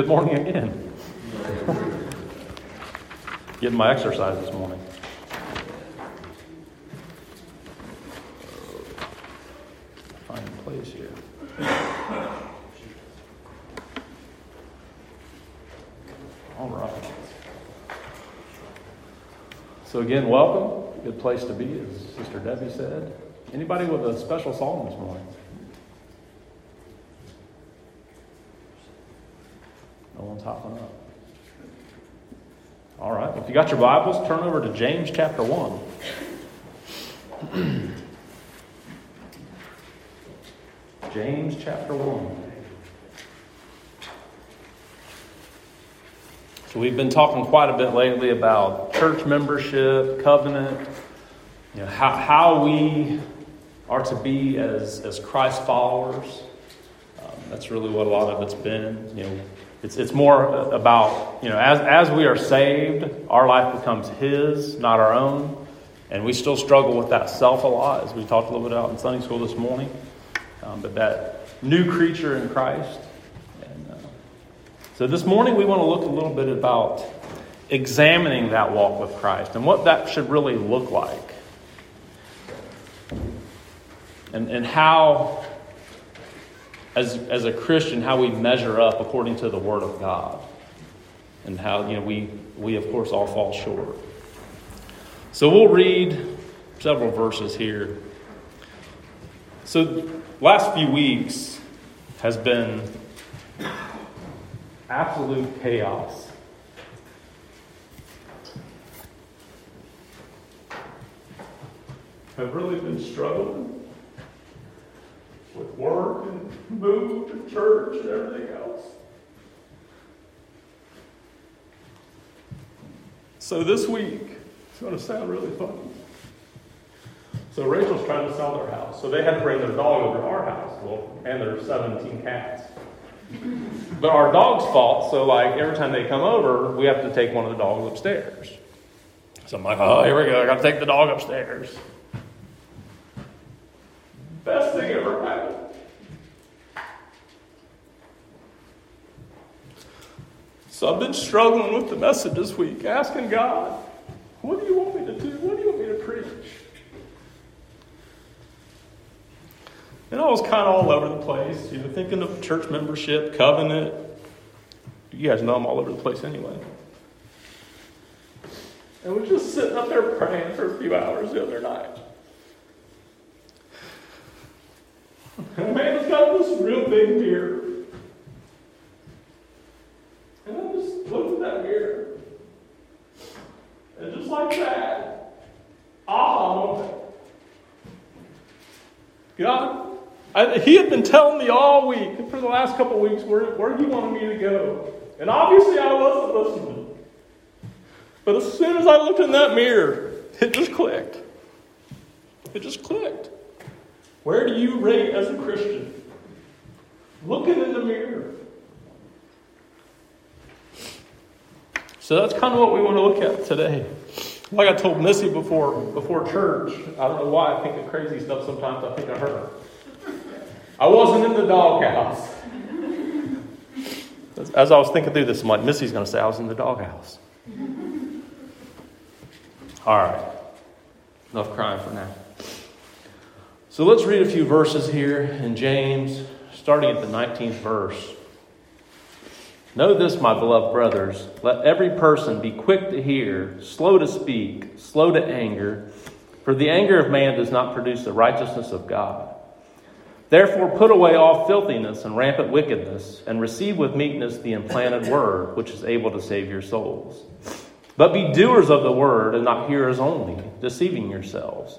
good morning again. Getting my exercise this morning. Find a place here. All right. So again, welcome. Good place to be, as Sister Debbie said. Anybody with a special song this morning? No up. All right. If you got your Bibles, turn over to James chapter 1. James chapter 1. So, we've been talking quite a bit lately about church membership, covenant, you know, how, how we are to be as, as Christ followers. Um, that's really what a lot of it's been. You know, it's, it's more about, you know, as, as we are saved, our life becomes His, not our own. And we still struggle with that self a lot, as we talked a little bit about in Sunday school this morning. Um, but that new creature in Christ. And, uh, so this morning we want to look a little bit about examining that walk with Christ and what that should really look like. And, and how as, as a Christian, how we measure up according to the Word of God. And how, you know, we, we of course all fall short. So we'll read several verses here. So, last few weeks has been absolute chaos. I've really been struggling with work and move and church and everything else. So this week, it's going to sound really funny. So Rachel's trying to sell their house. So they had to bring their dog over to our house. Well, and their 17 cats. But our dog's fault, so like every time they come over, we have to take one of the dogs upstairs. So I'm like, oh, here we go. I got to take the dog upstairs. Best thing ever So I've been struggling with the message this week, asking God, what do you want me to do? What do you want me to preach? And I was kind of all over the place, you know, thinking of church membership, covenant. You guys know I'm all over the place anyway. And we're just sitting up there praying for a few hours the other night. And man has got this real big mirror. And I just looked at that mirror. And just like that, moment. God, I, he had been telling me all week, for the last couple of weeks, where, where he wanted me to go. And obviously I wasn't listening. But as soon as I looked in that mirror, it just clicked. It just clicked. Where do you rate as a Christian? Looking in the mirror. So that's kind of what we want to look at today. Like I told Missy before before church, I don't know why I think of crazy stuff sometimes. I think of her. I wasn't in the doghouse. As I was thinking through this, I'm like, Missy's going to say I was in the doghouse. All right. Enough crying for now. So let's read a few verses here in James, starting at the 19th verse. Know this, my beloved brothers let every person be quick to hear, slow to speak, slow to anger, for the anger of man does not produce the righteousness of God. Therefore, put away all filthiness and rampant wickedness, and receive with meekness the implanted word, which is able to save your souls. But be doers of the word, and not hearers only, deceiving yourselves.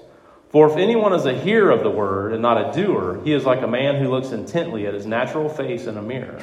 For if anyone is a hearer of the word and not a doer, he is like a man who looks intently at his natural face in a mirror.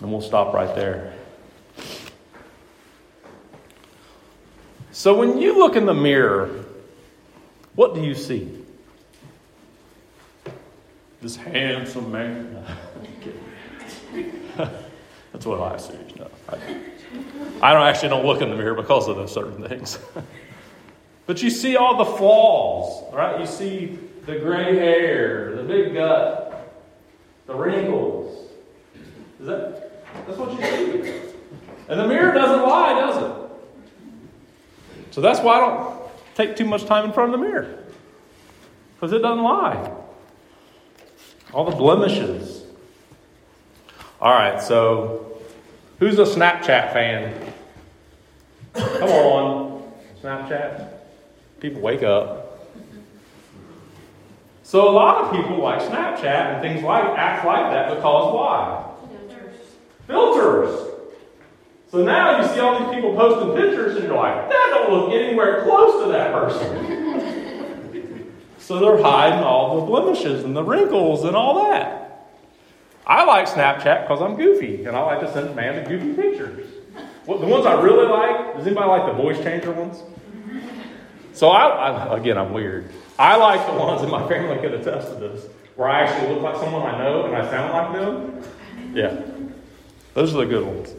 And we'll stop right there. So when you look in the mirror, what do you see? This handsome man. That's what I see. No, I, I don't actually don't look in the mirror because of those certain things. but you see all the flaws, right? You see the gray hair, the big gut, the wrinkles. Is that that's what you see? And the mirror doesn't lie, does it? So that's why I don't take too much time in front of the mirror. Because it doesn't lie. All the blemishes. All right, so who's a Snapchat fan? Come on, Snapchat. People wake up. So a lot of people like Snapchat and things like act like that because why? Filters. So now you see all these people posting pictures and you're like, that don't look anywhere close to that person. so they're hiding all the blemishes and the wrinkles and all that. I like Snapchat because I'm goofy and I like to send man the goofy pictures. Well, the ones I really like, does anybody like the voice changer ones? So I, I, again, I'm weird. I like the ones, and my family could attest to this, where I actually look like someone I know and I sound like them. Yeah, those are the good ones.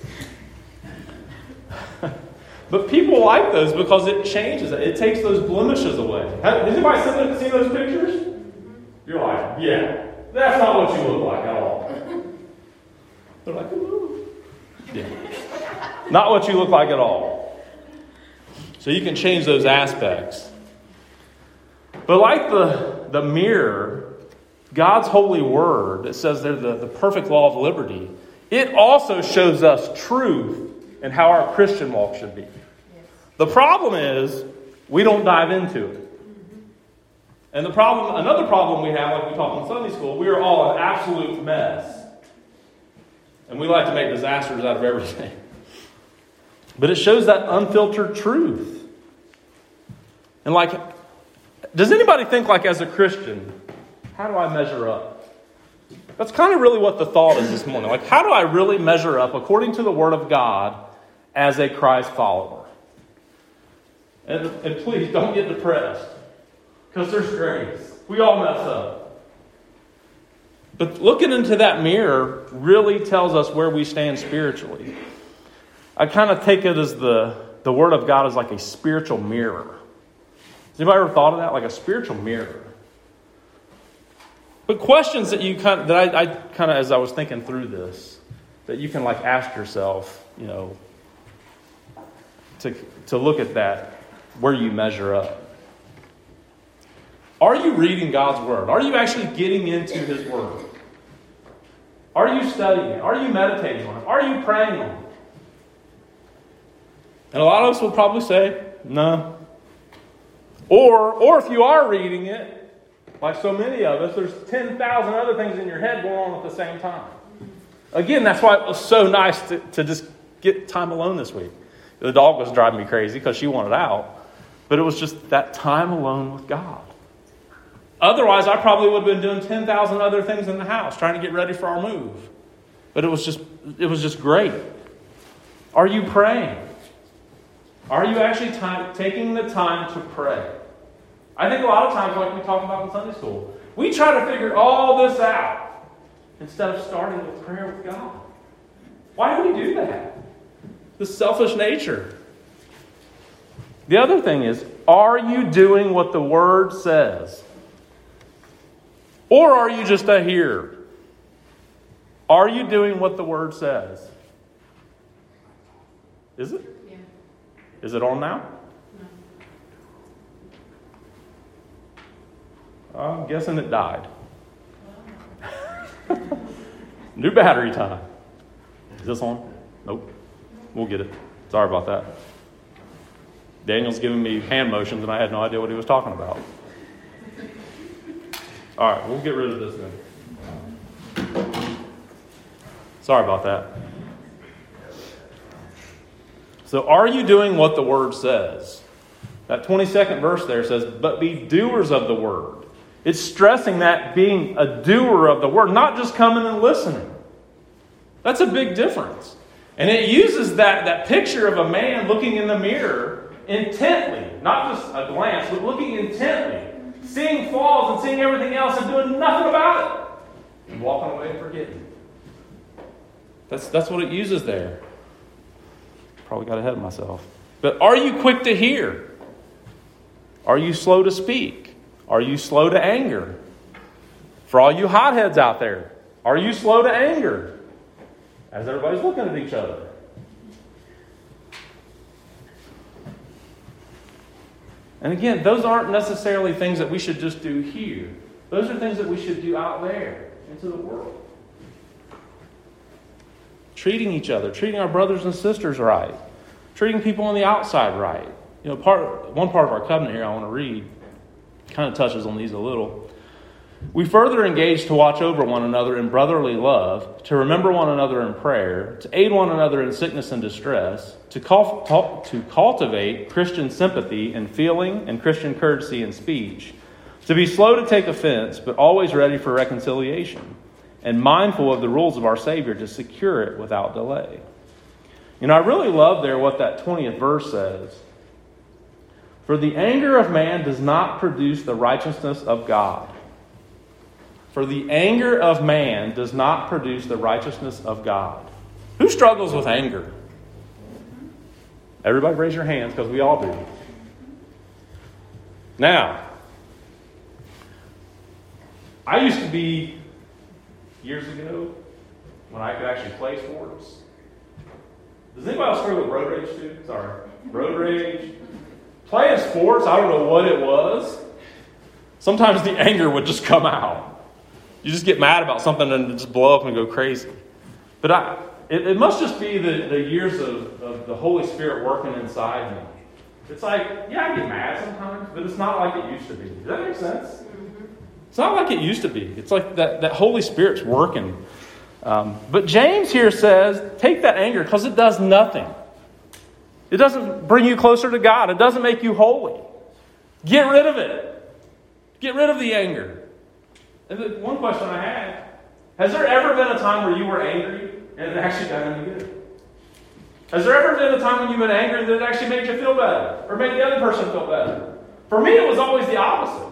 But people like those because it changes it. It takes those blemishes away. Has anybody seen those pictures? You're like, yeah, that's not what you look like at all. They're like, Ooh. yeah. Not what you look like at all. So you can change those aspects. But like the, the mirror, God's holy word that says they're the, the perfect law of liberty, it also shows us truth and how our Christian walk should be. The problem is we don't dive into it. And the problem, another problem we have, like we talked in Sunday school, we are all an absolute mess. And we like to make disasters out of everything. But it shows that unfiltered truth. And like, does anybody think like as a Christian, how do I measure up? That's kind of really what the thought is this morning. Like, how do I really measure up according to the Word of God as a Christ follower? And, and please don't get depressed because there's grace. We all mess up. But looking into that mirror really tells us where we stand spiritually. I kind of take it as the, the Word of God is like a spiritual mirror. Has anybody ever thought of that? Like a spiritual mirror. But questions that you kind of, that I, I kind of, as I was thinking through this, that you can like ask yourself, you know, to, to look at that where you measure up. Are you reading God's Word? Are you actually getting into His Word? Are you studying it? Are you meditating on it? Are you praying on it? And a lot of us will probably say, no. Or, or if you are reading it, like so many of us, there's 10,000 other things in your head going on at the same time. Again, that's why it was so nice to, to just get time alone this week. The dog was driving me crazy because she wanted out. But it was just that time alone with God. Otherwise, I probably would have been doing 10,000 other things in the house, trying to get ready for our move. But it was just, it was just great. Are you praying? Are you actually time, taking the time to pray? I think a lot of times, like we talk about in Sunday school, we try to figure all this out instead of starting with prayer with God. Why do we do that? The selfish nature. The other thing is, are you doing what the Word says? Or are you just a hearer? Are you doing what the Word says? Is it? Yeah. Is it on now? I'm guessing it died. New battery time. Is this on? Nope. We'll get it. Sorry about that. Daniel's giving me hand motions, and I had no idea what he was talking about. All right, we'll get rid of this then. Sorry about that. So, are you doing what the word says? That 22nd verse there says, But be doers of the word. It's stressing that being a doer of the word, not just coming and listening. That's a big difference. And it uses that, that picture of a man looking in the mirror intently, not just a glance, but looking intently, seeing flaws and seeing everything else and doing nothing about it, and walking away and forgetting. That's, that's what it uses there. Probably got ahead of myself. But are you quick to hear? Are you slow to speak? Are you slow to anger? For all you hotheads out there, are you slow to anger? As everybody's looking at each other. And again, those aren't necessarily things that we should just do here. Those are things that we should do out there into the world. Treating each other, treating our brothers and sisters right, treating people on the outside right. You know, part one part of our covenant here I want to read kind of touches on these a little. We further engage to watch over one another in brotherly love, to remember one another in prayer, to aid one another in sickness and distress, to, to cultivate Christian sympathy and feeling and Christian courtesy in speech, to be slow to take offense, but always ready for reconciliation, and mindful of the rules of our Savior to secure it without delay. You know, I really love there what that 20th verse says. For the anger of man does not produce the righteousness of God. For the anger of man does not produce the righteousness of God. Who struggles with anger? Everybody raise your hands because we all do. Now, I used to be, years ago, when I could actually play sports. Does anybody else struggle with road rage too? Sorry. Road rage. Playing sports, I don't know what it was. Sometimes the anger would just come out. You just get mad about something and just blow up and go crazy. But I, it, it must just be the, the years of, of the Holy Spirit working inside me. It's like, yeah, I get mad sometimes, but it's not like it used to be. Does that make sense? It's not like it used to be. It's like that, that Holy Spirit's working. Um, but James here says, take that anger because it does nothing. It doesn't bring you closer to God, it doesn't make you holy. Get rid of it. Get rid of the anger. And one question I had has there ever been a time where you were angry and it actually got any good? Has there ever been a time when you've been angry that it actually made you feel better or made the other person feel better? For me, it was always the opposite.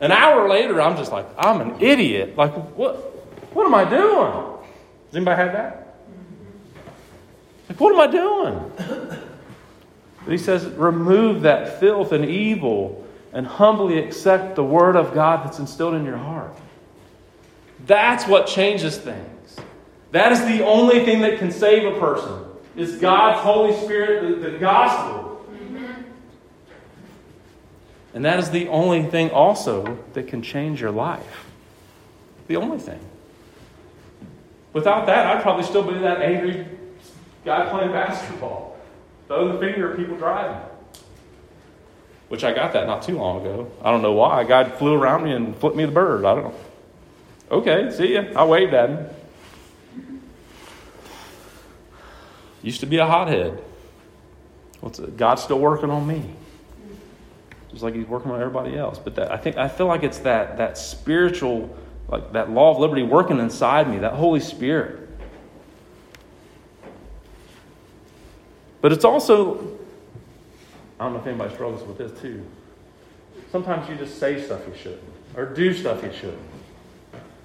An hour later, I'm just like, I'm an idiot. Like, what, what am I doing? Has anybody had that? Like, what am I doing? But he says, remove that filth and evil and humbly accept the word of God that's instilled in your heart. That's what changes things. That is the only thing that can save a person. It's God's Holy Spirit, the, the gospel. And that is the only thing also that can change your life. The only thing. Without that, I'd probably still be that angry guy playing basketball, throwing the finger at people driving. Which I got that not too long ago. I don't know why. A guy flew around me and flipped me the bird. I don't know. Okay, see ya. I waved at him. Used to be a hothead. What's it? God's still working on me. Just like he's working on everybody else. But that I think I feel like it's that that spiritual, like that law of liberty working inside me, that Holy Spirit. But it's also, I don't know if anybody struggles with this too. Sometimes you just say stuff you shouldn't, or do stuff you shouldn't.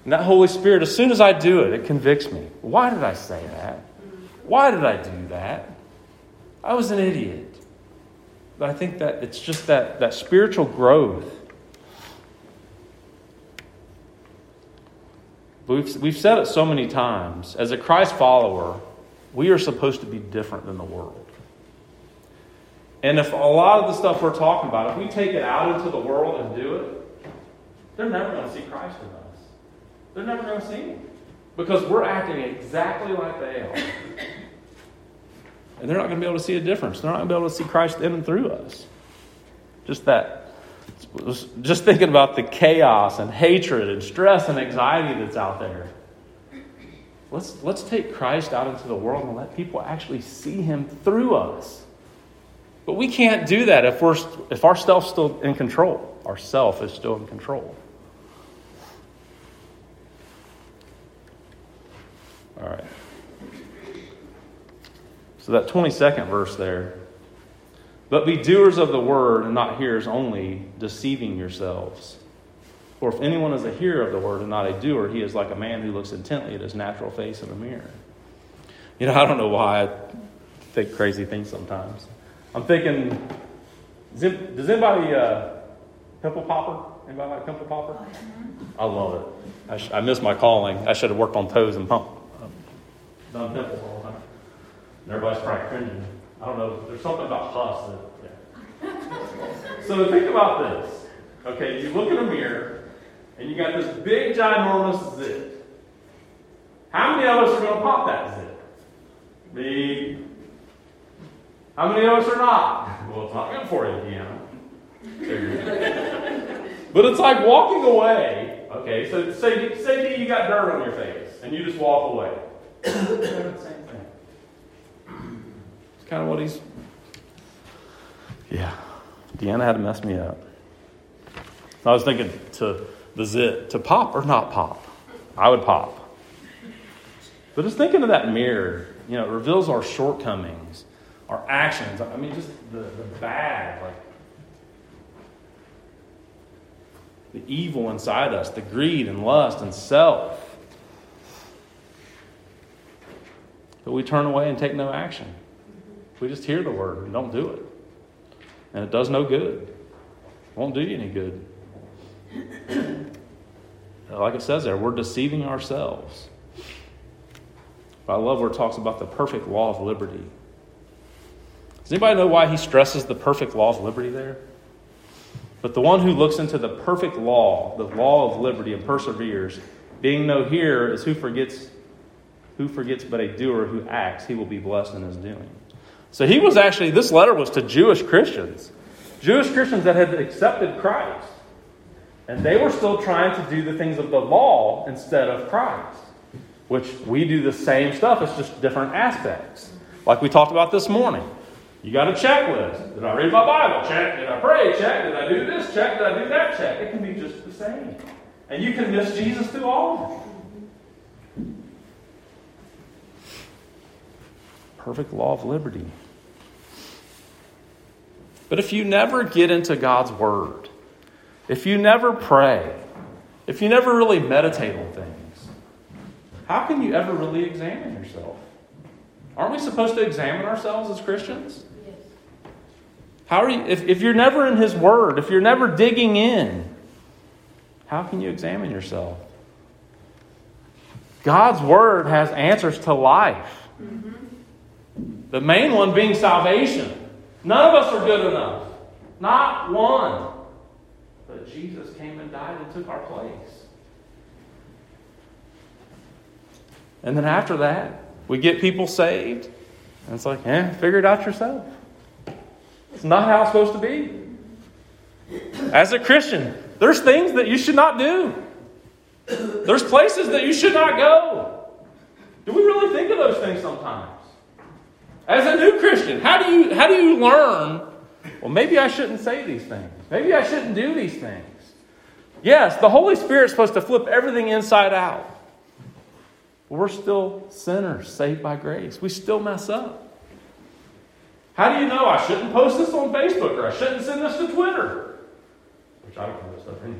And that Holy Spirit, as soon as I do it, it convicts me. Why did I say that? Why did I do that? I was an idiot. But I think that it's just that, that spiritual growth. We've, we've said it so many times. As a Christ follower, we are supposed to be different than the world. And if a lot of the stuff we're talking about, if we take it out into the world and do it, they're never going to see Christ in us. They're never going to see Him. Because we're acting exactly like they are. And they're not going to be able to see a difference. They're not going to be able to see Christ in and through us. Just that. Just thinking about the chaos and hatred and stress and anxiety that's out there. Let's, let's take Christ out into the world and let people actually see him through us. But we can't do that if, we're, if our self's still in control. Our self is still in control. All right. So that 22nd verse there. But be doers of the word and not hearers only, deceiving yourselves. For if anyone is a hearer of the word and not a doer, he is like a man who looks intently at his natural face in a mirror. You know, I don't know why I think crazy things sometimes. I'm thinking, does anybody uh, pimple popper? Anybody like pimple popper? I love it. I, sh- I missed my calling. I should have worked on toes and pump. Done pimples all the time. And everybody's probably cringing. I don't know. There's something about pus that. Yeah. so think about this. Okay, you look in a mirror and you got this big, ginormous zit. How many of us are going to pop that zit? Me. How many of us are not? Well, it's not good for you, Deanna. but it's like walking away. Okay, so say, say you got dirt on your face and you just walk away. It's kind of what he's. Yeah. Deanna had to mess me up. I was thinking to the zit, to pop or not pop? I would pop. But just thinking of that mirror, you know, it reveals our shortcomings, our actions. I mean, just the, the bad, like the evil inside us, the greed and lust and self. But we turn away and take no action. We just hear the word and don't do it. And it does no good. It won't do you any good. like it says there, we're deceiving ourselves. But I love where it talks about the perfect law of liberty. Does anybody know why he stresses the perfect law of liberty there? But the one who looks into the perfect law, the law of liberty, and perseveres, being no hearer is who forgets, who forgets but a doer who acts, he will be blessed in his doing. So he was actually, this letter was to Jewish Christians, Jewish Christians that had accepted Christ. And they were still trying to do the things of the law instead of Christ, which we do the same stuff, it's just different aspects. Like we talked about this morning. You got a checklist. Did I read my Bible? Check. Did I pray? Check. Did I do this? Check. Did I do that? Check. It can be just the same. And you can miss Jesus through all of them. Perfect law of liberty. But if you never get into God's Word, if you never pray, if you never really meditate on things, how can you ever really examine yourself? Aren't we supposed to examine ourselves as Christians? How are you, if, if you're never in His Word, if you're never digging in, how can you examine yourself? God's Word has answers to life. Mm-hmm. The main one being salvation. None of us are good enough. Not one. But Jesus came and died and took our place. And then after that, we get people saved. And it's like, eh, figure it out yourself. It's not how it's supposed to be. As a Christian, there's things that you should not do. There's places that you should not go. Do we really think of those things sometimes? As a new Christian, how do you how do you learn? Well, maybe I shouldn't say these things. Maybe I shouldn't do these things. Yes, the Holy Spirit's supposed to flip everything inside out. But we're still sinners saved by grace. We still mess up. How do you know I shouldn't post this on Facebook or I shouldn't send this to Twitter? Which I don't do this stuff anyway.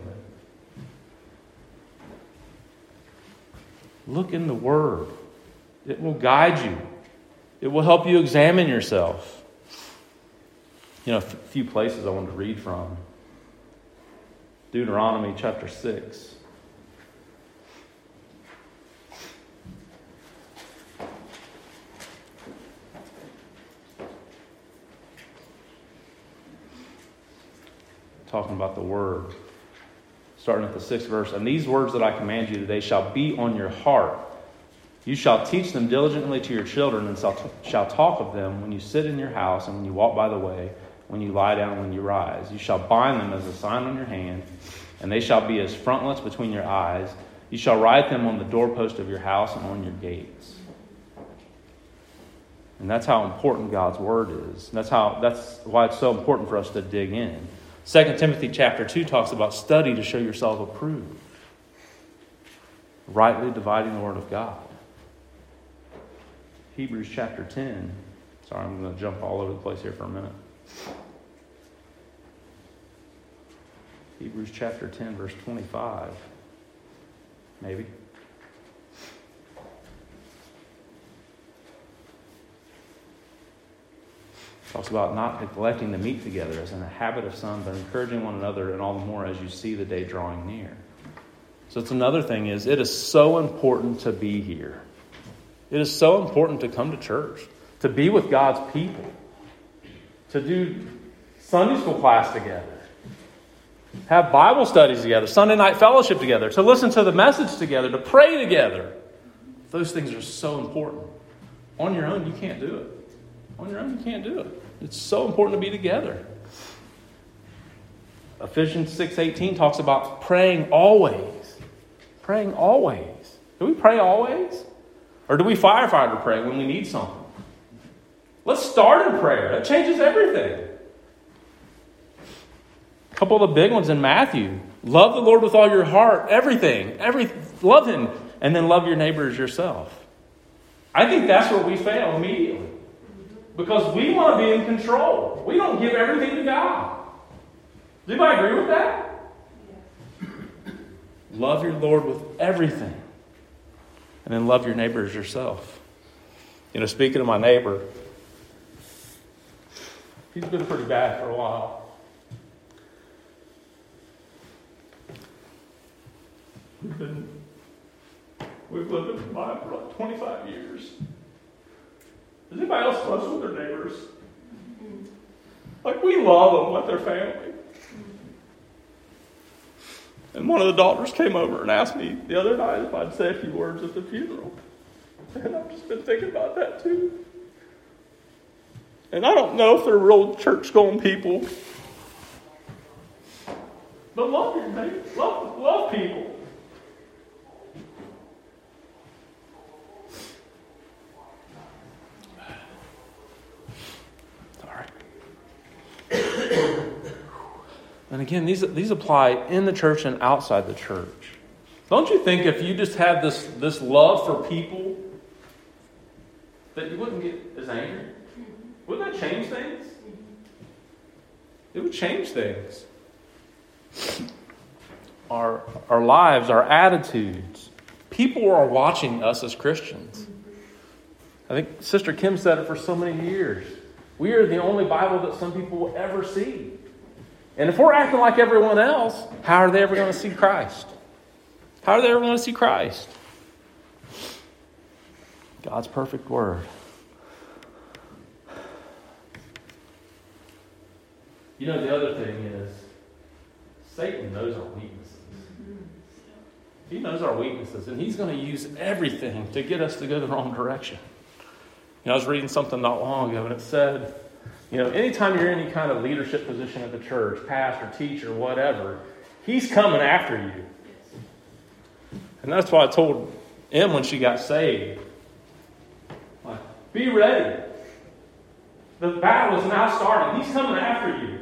Look in the Word, it will guide you, it will help you examine yourself. You know, a few places I want to read from Deuteronomy chapter 6. Talking about the word. Starting at the sixth verse. And these words that I command you today shall be on your heart. You shall teach them diligently to your children, and shall talk of them when you sit in your house, and when you walk by the way, when you lie down, and when you rise. You shall bind them as a sign on your hand, and they shall be as frontlets between your eyes. You shall write them on the doorpost of your house and on your gates. And that's how important God's word is. That's how that's why it's so important for us to dig in. 2 Timothy chapter 2 talks about study to show yourself approved, rightly dividing the word of God. Hebrews chapter 10 Sorry, I'm going to jump all over the place here for a minute. Hebrews chapter 10, verse 25. Maybe. Talks about not neglecting to meet together as in a habit of some, but encouraging one another, and all the more as you see the day drawing near. So it's another thing is it is so important to be here. It is so important to come to church, to be with God's people, to do Sunday school class together, have Bible studies together, Sunday night fellowship together, to listen to the message together, to pray together. Those things are so important. On your own, you can't do it. On your own, you can't do it. It's so important to be together. Ephesians 6:18 talks about praying always. Praying always. Do we pray always? Or do we firefighter pray when we need something? Let's start in prayer. That changes everything. A couple of the big ones in Matthew. Love the Lord with all your heart, everything. Every love him and then love your neighbor as yourself. I think that's where we fail immediately. Because we want to be in control. We don't give everything to God. Does anybody agree with that? Love your Lord with everything. And then love your neighbor as yourself. You know, speaking of my neighbor, he's been pretty bad for a while. We've been we've lived in Vermont for like 25 years. Is anybody else close with their neighbors? Like we love them with their family. And one of the daughters came over and asked me the other night if I'd say a few words at the funeral. And I've just been thinking about that too. And I don't know if they're real church going people. But love your neighbor. Love, love people. And again, these, these apply in the church and outside the church. Don't you think if you just had this, this love for people, that you wouldn't get as angry? Wouldn't that change things? It would change things. Our, our lives, our attitudes. People are watching us as Christians. I think Sister Kim said it for so many years. We are the only Bible that some people will ever see. And if we're acting like everyone else, how are they ever going to see Christ? How are they ever going to see Christ? God's perfect word. You know, the other thing is, Satan knows our weaknesses. He knows our weaknesses, and he's going to use everything to get us to go the wrong direction. You know, I was reading something not long ago, and it said, you know, anytime you're in any kind of leadership position at the church, pastor, teacher, whatever, he's coming after you. And that's why I told Em when she got saved, like, be ready. The battle is now starting. He's coming after you.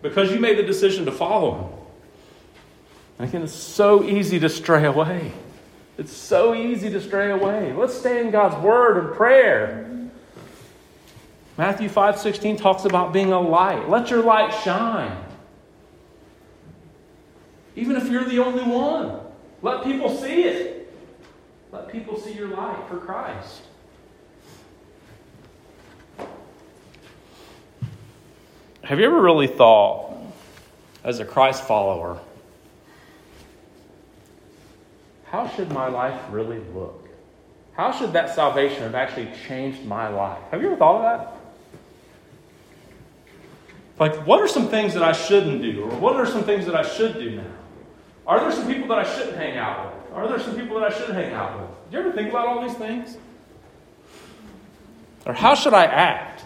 Because you made the decision to follow him. And again, it's so easy to stray away. It's so easy to stray away. Let's stay in God's word and prayer. Matthew 5:16 talks about being a light. Let your light shine. Even if you're the only one, let people see it. Let people see your light for Christ. Have you ever really thought, as a Christ follower, how should my life really look? How should that salvation have actually changed my life? Have you ever thought of that? Like, what are some things that I shouldn't do? Or what are some things that I should do now? Are there some people that I shouldn't hang out with? Are there some people that I should hang out with? Do you ever think about all these things? Or how should I act?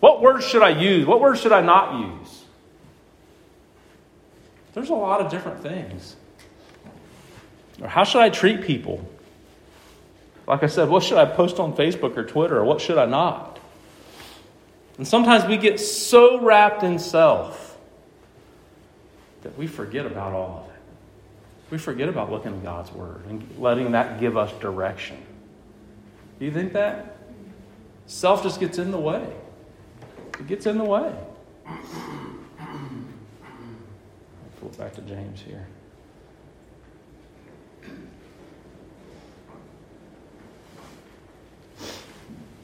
What words should I use? What words should I not use? There's a lot of different things. Or how should I treat people? Like I said, what should I post on Facebook or Twitter, or what should I not? And sometimes we get so wrapped in self that we forget about all of it. We forget about looking at God's Word and letting that give us direction. Do you think that? Self just gets in the way. It gets in the way. It back to James here.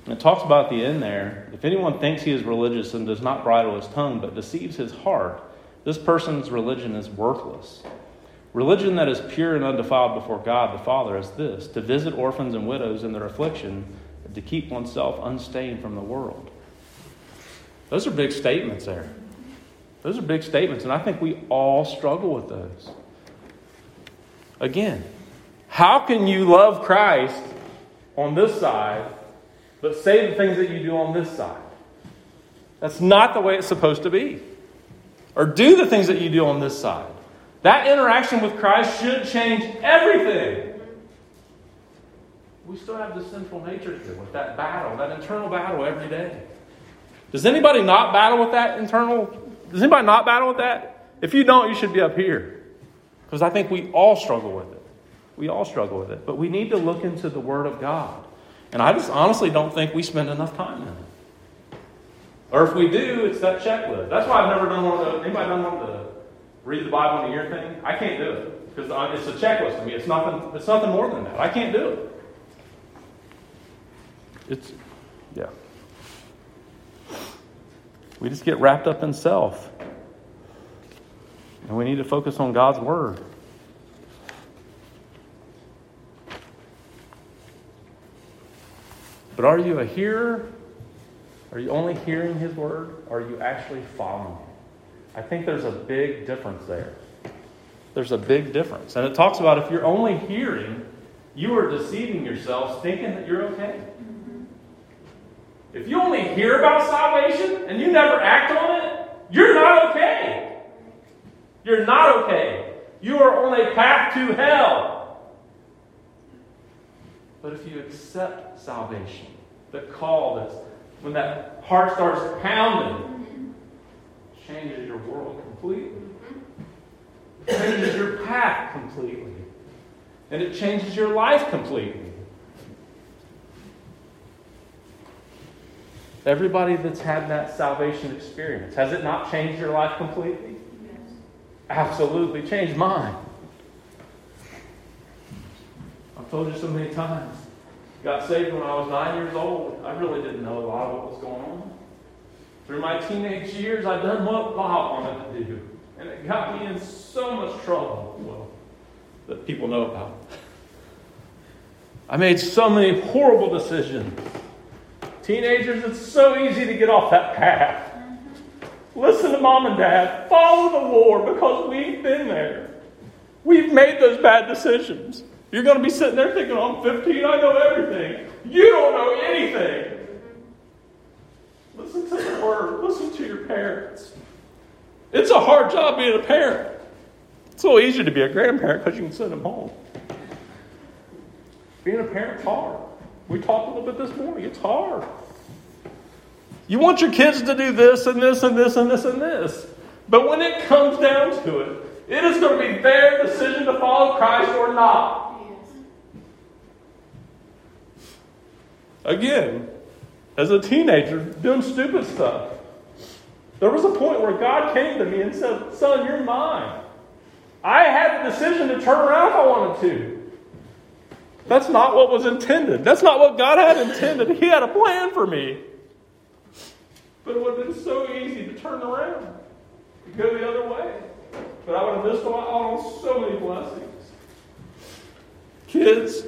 It talks about the end there. If anyone thinks he is religious and does not bridle his tongue but deceives his heart, this person's religion is worthless. Religion that is pure and undefiled before God the Father is this to visit orphans and widows in their affliction, and to keep oneself unstained from the world. Those are big statements there. Those are big statements, and I think we all struggle with those. Again, how can you love Christ on this side but say the things that you do on this side. That's not the way it's supposed to be. Or do the things that you do on this side. That interaction with Christ should change everything. We still have the sinful nature here with that battle, that internal battle every day. Does anybody not battle with that internal? Does anybody not battle with that? If you don't, you should be up here. Because I think we all struggle with it. We all struggle with it. But we need to look into the Word of God. And I just honestly don't think we spend enough time in it. Or if we do, it's that checklist. That's why I've never done one of those. Anybody done one of the read the Bible in a year thing? I can't do it because it's a checklist to me. It's nothing. It's nothing more than that. I can't do it. It's yeah. We just get wrapped up in self. And we need to focus on God's Word. But are you a hearer? Are you only hearing his word? Or are you actually following him? I think there's a big difference there. There's a big difference. And it talks about if you're only hearing, you are deceiving yourselves thinking that you're okay. If you only hear about salvation and you never act on it, you're not okay. You're not okay. You are on a path to hell. But if you accept salvation, the call that's when that heart starts pounding, changes your world completely. It changes your path completely. And it changes your life completely. Everybody that's had that salvation experience, has it not changed your life completely? Yes. Absolutely changed mine. I've told you so many times. Got saved when I was nine years old. I really didn't know a lot of what was going on. Through my teenage years, I'd done what Bob wanted to do. And it got me in so much trouble, well, that people know about. I made so many horrible decisions. Teenagers, it's so easy to get off that path. Listen to mom and dad. Follow the Lord because we've been there. We've made those bad decisions. You're going to be sitting there thinking, I'm 15, I know everything. You don't know anything. Listen to the word, listen to your parents. It's a hard job being a parent. It's so easy to be a grandparent because you can send them home. Being a parent's hard. We talked a little bit this morning. It's hard. You want your kids to do this and this and this and this and this. But when it comes down to it, it is going to be their decision to follow Christ or not. Again, as a teenager, doing stupid stuff. There was a point where God came to me and said, Son, you're mine. I had the decision to turn around if I wanted to. That's not what was intended. That's not what God had intended. He had a plan for me. But it would have been so easy to turn around, to go the other way. But I would have missed out on so many blessings. Kids,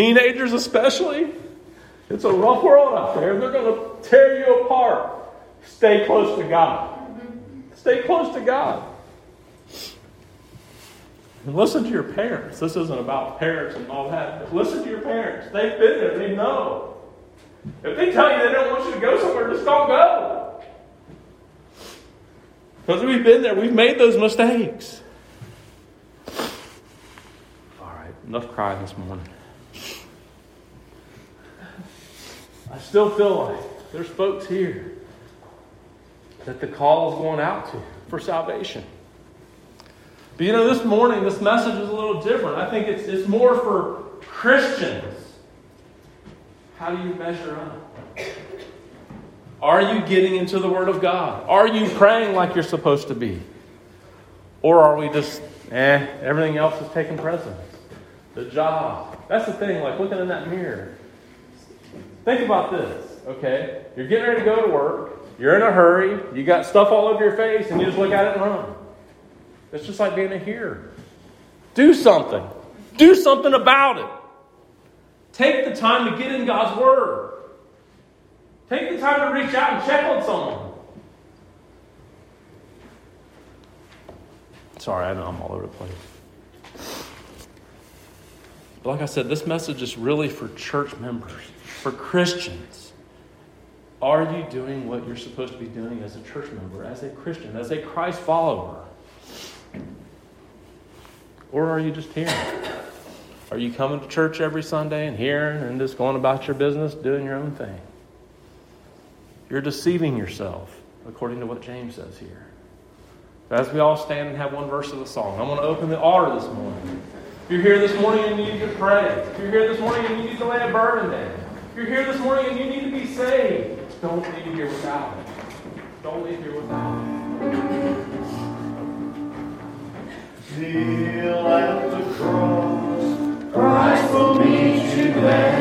Teenagers, especially, it's a rough world out there. They're going to tear you apart. Stay close to God. Stay close to God. And listen to your parents. This isn't about parents and all that. But listen to your parents. They've been there. They know. If they tell you they don't want you to go somewhere, just don't go. Because we've been there. We've made those mistakes. All right. Enough crying this morning. I still feel like there's folks here that the call is going out to for salvation. But you know, this morning, this message is a little different. I think it's, it's more for Christians. How do you measure up? Are you getting into the Word of God? Are you praying like you're supposed to be? Or are we just, eh, everything else is taking precedence? The job. That's the thing, like looking in that mirror. Think about this, okay? You're getting ready to go to work, you're in a hurry, you got stuff all over your face, and you just look at it and run. It's just like being a hearer. Do something. Do something about it. Take the time to get in God's Word. Take the time to reach out and check on someone. Sorry, I know I'm all over the place. But like I said, this message is really for church members, for Christians. Are you doing what you're supposed to be doing as a church member, as a Christian, as a Christ follower? Or are you just hearing? Are you coming to church every Sunday and hearing and just going about your business, doing your own thing? You're deceiving yourself, according to what James says here. As we all stand and have one verse of the song, I want to open the altar this morning. If you're here this morning and you need to pray, if you're here this morning and you need to lay a burden down, if you're here this morning and you need to be saved, don't leave here without it. Don't leave here without it. Kneel at the cross, Christ will meet you there.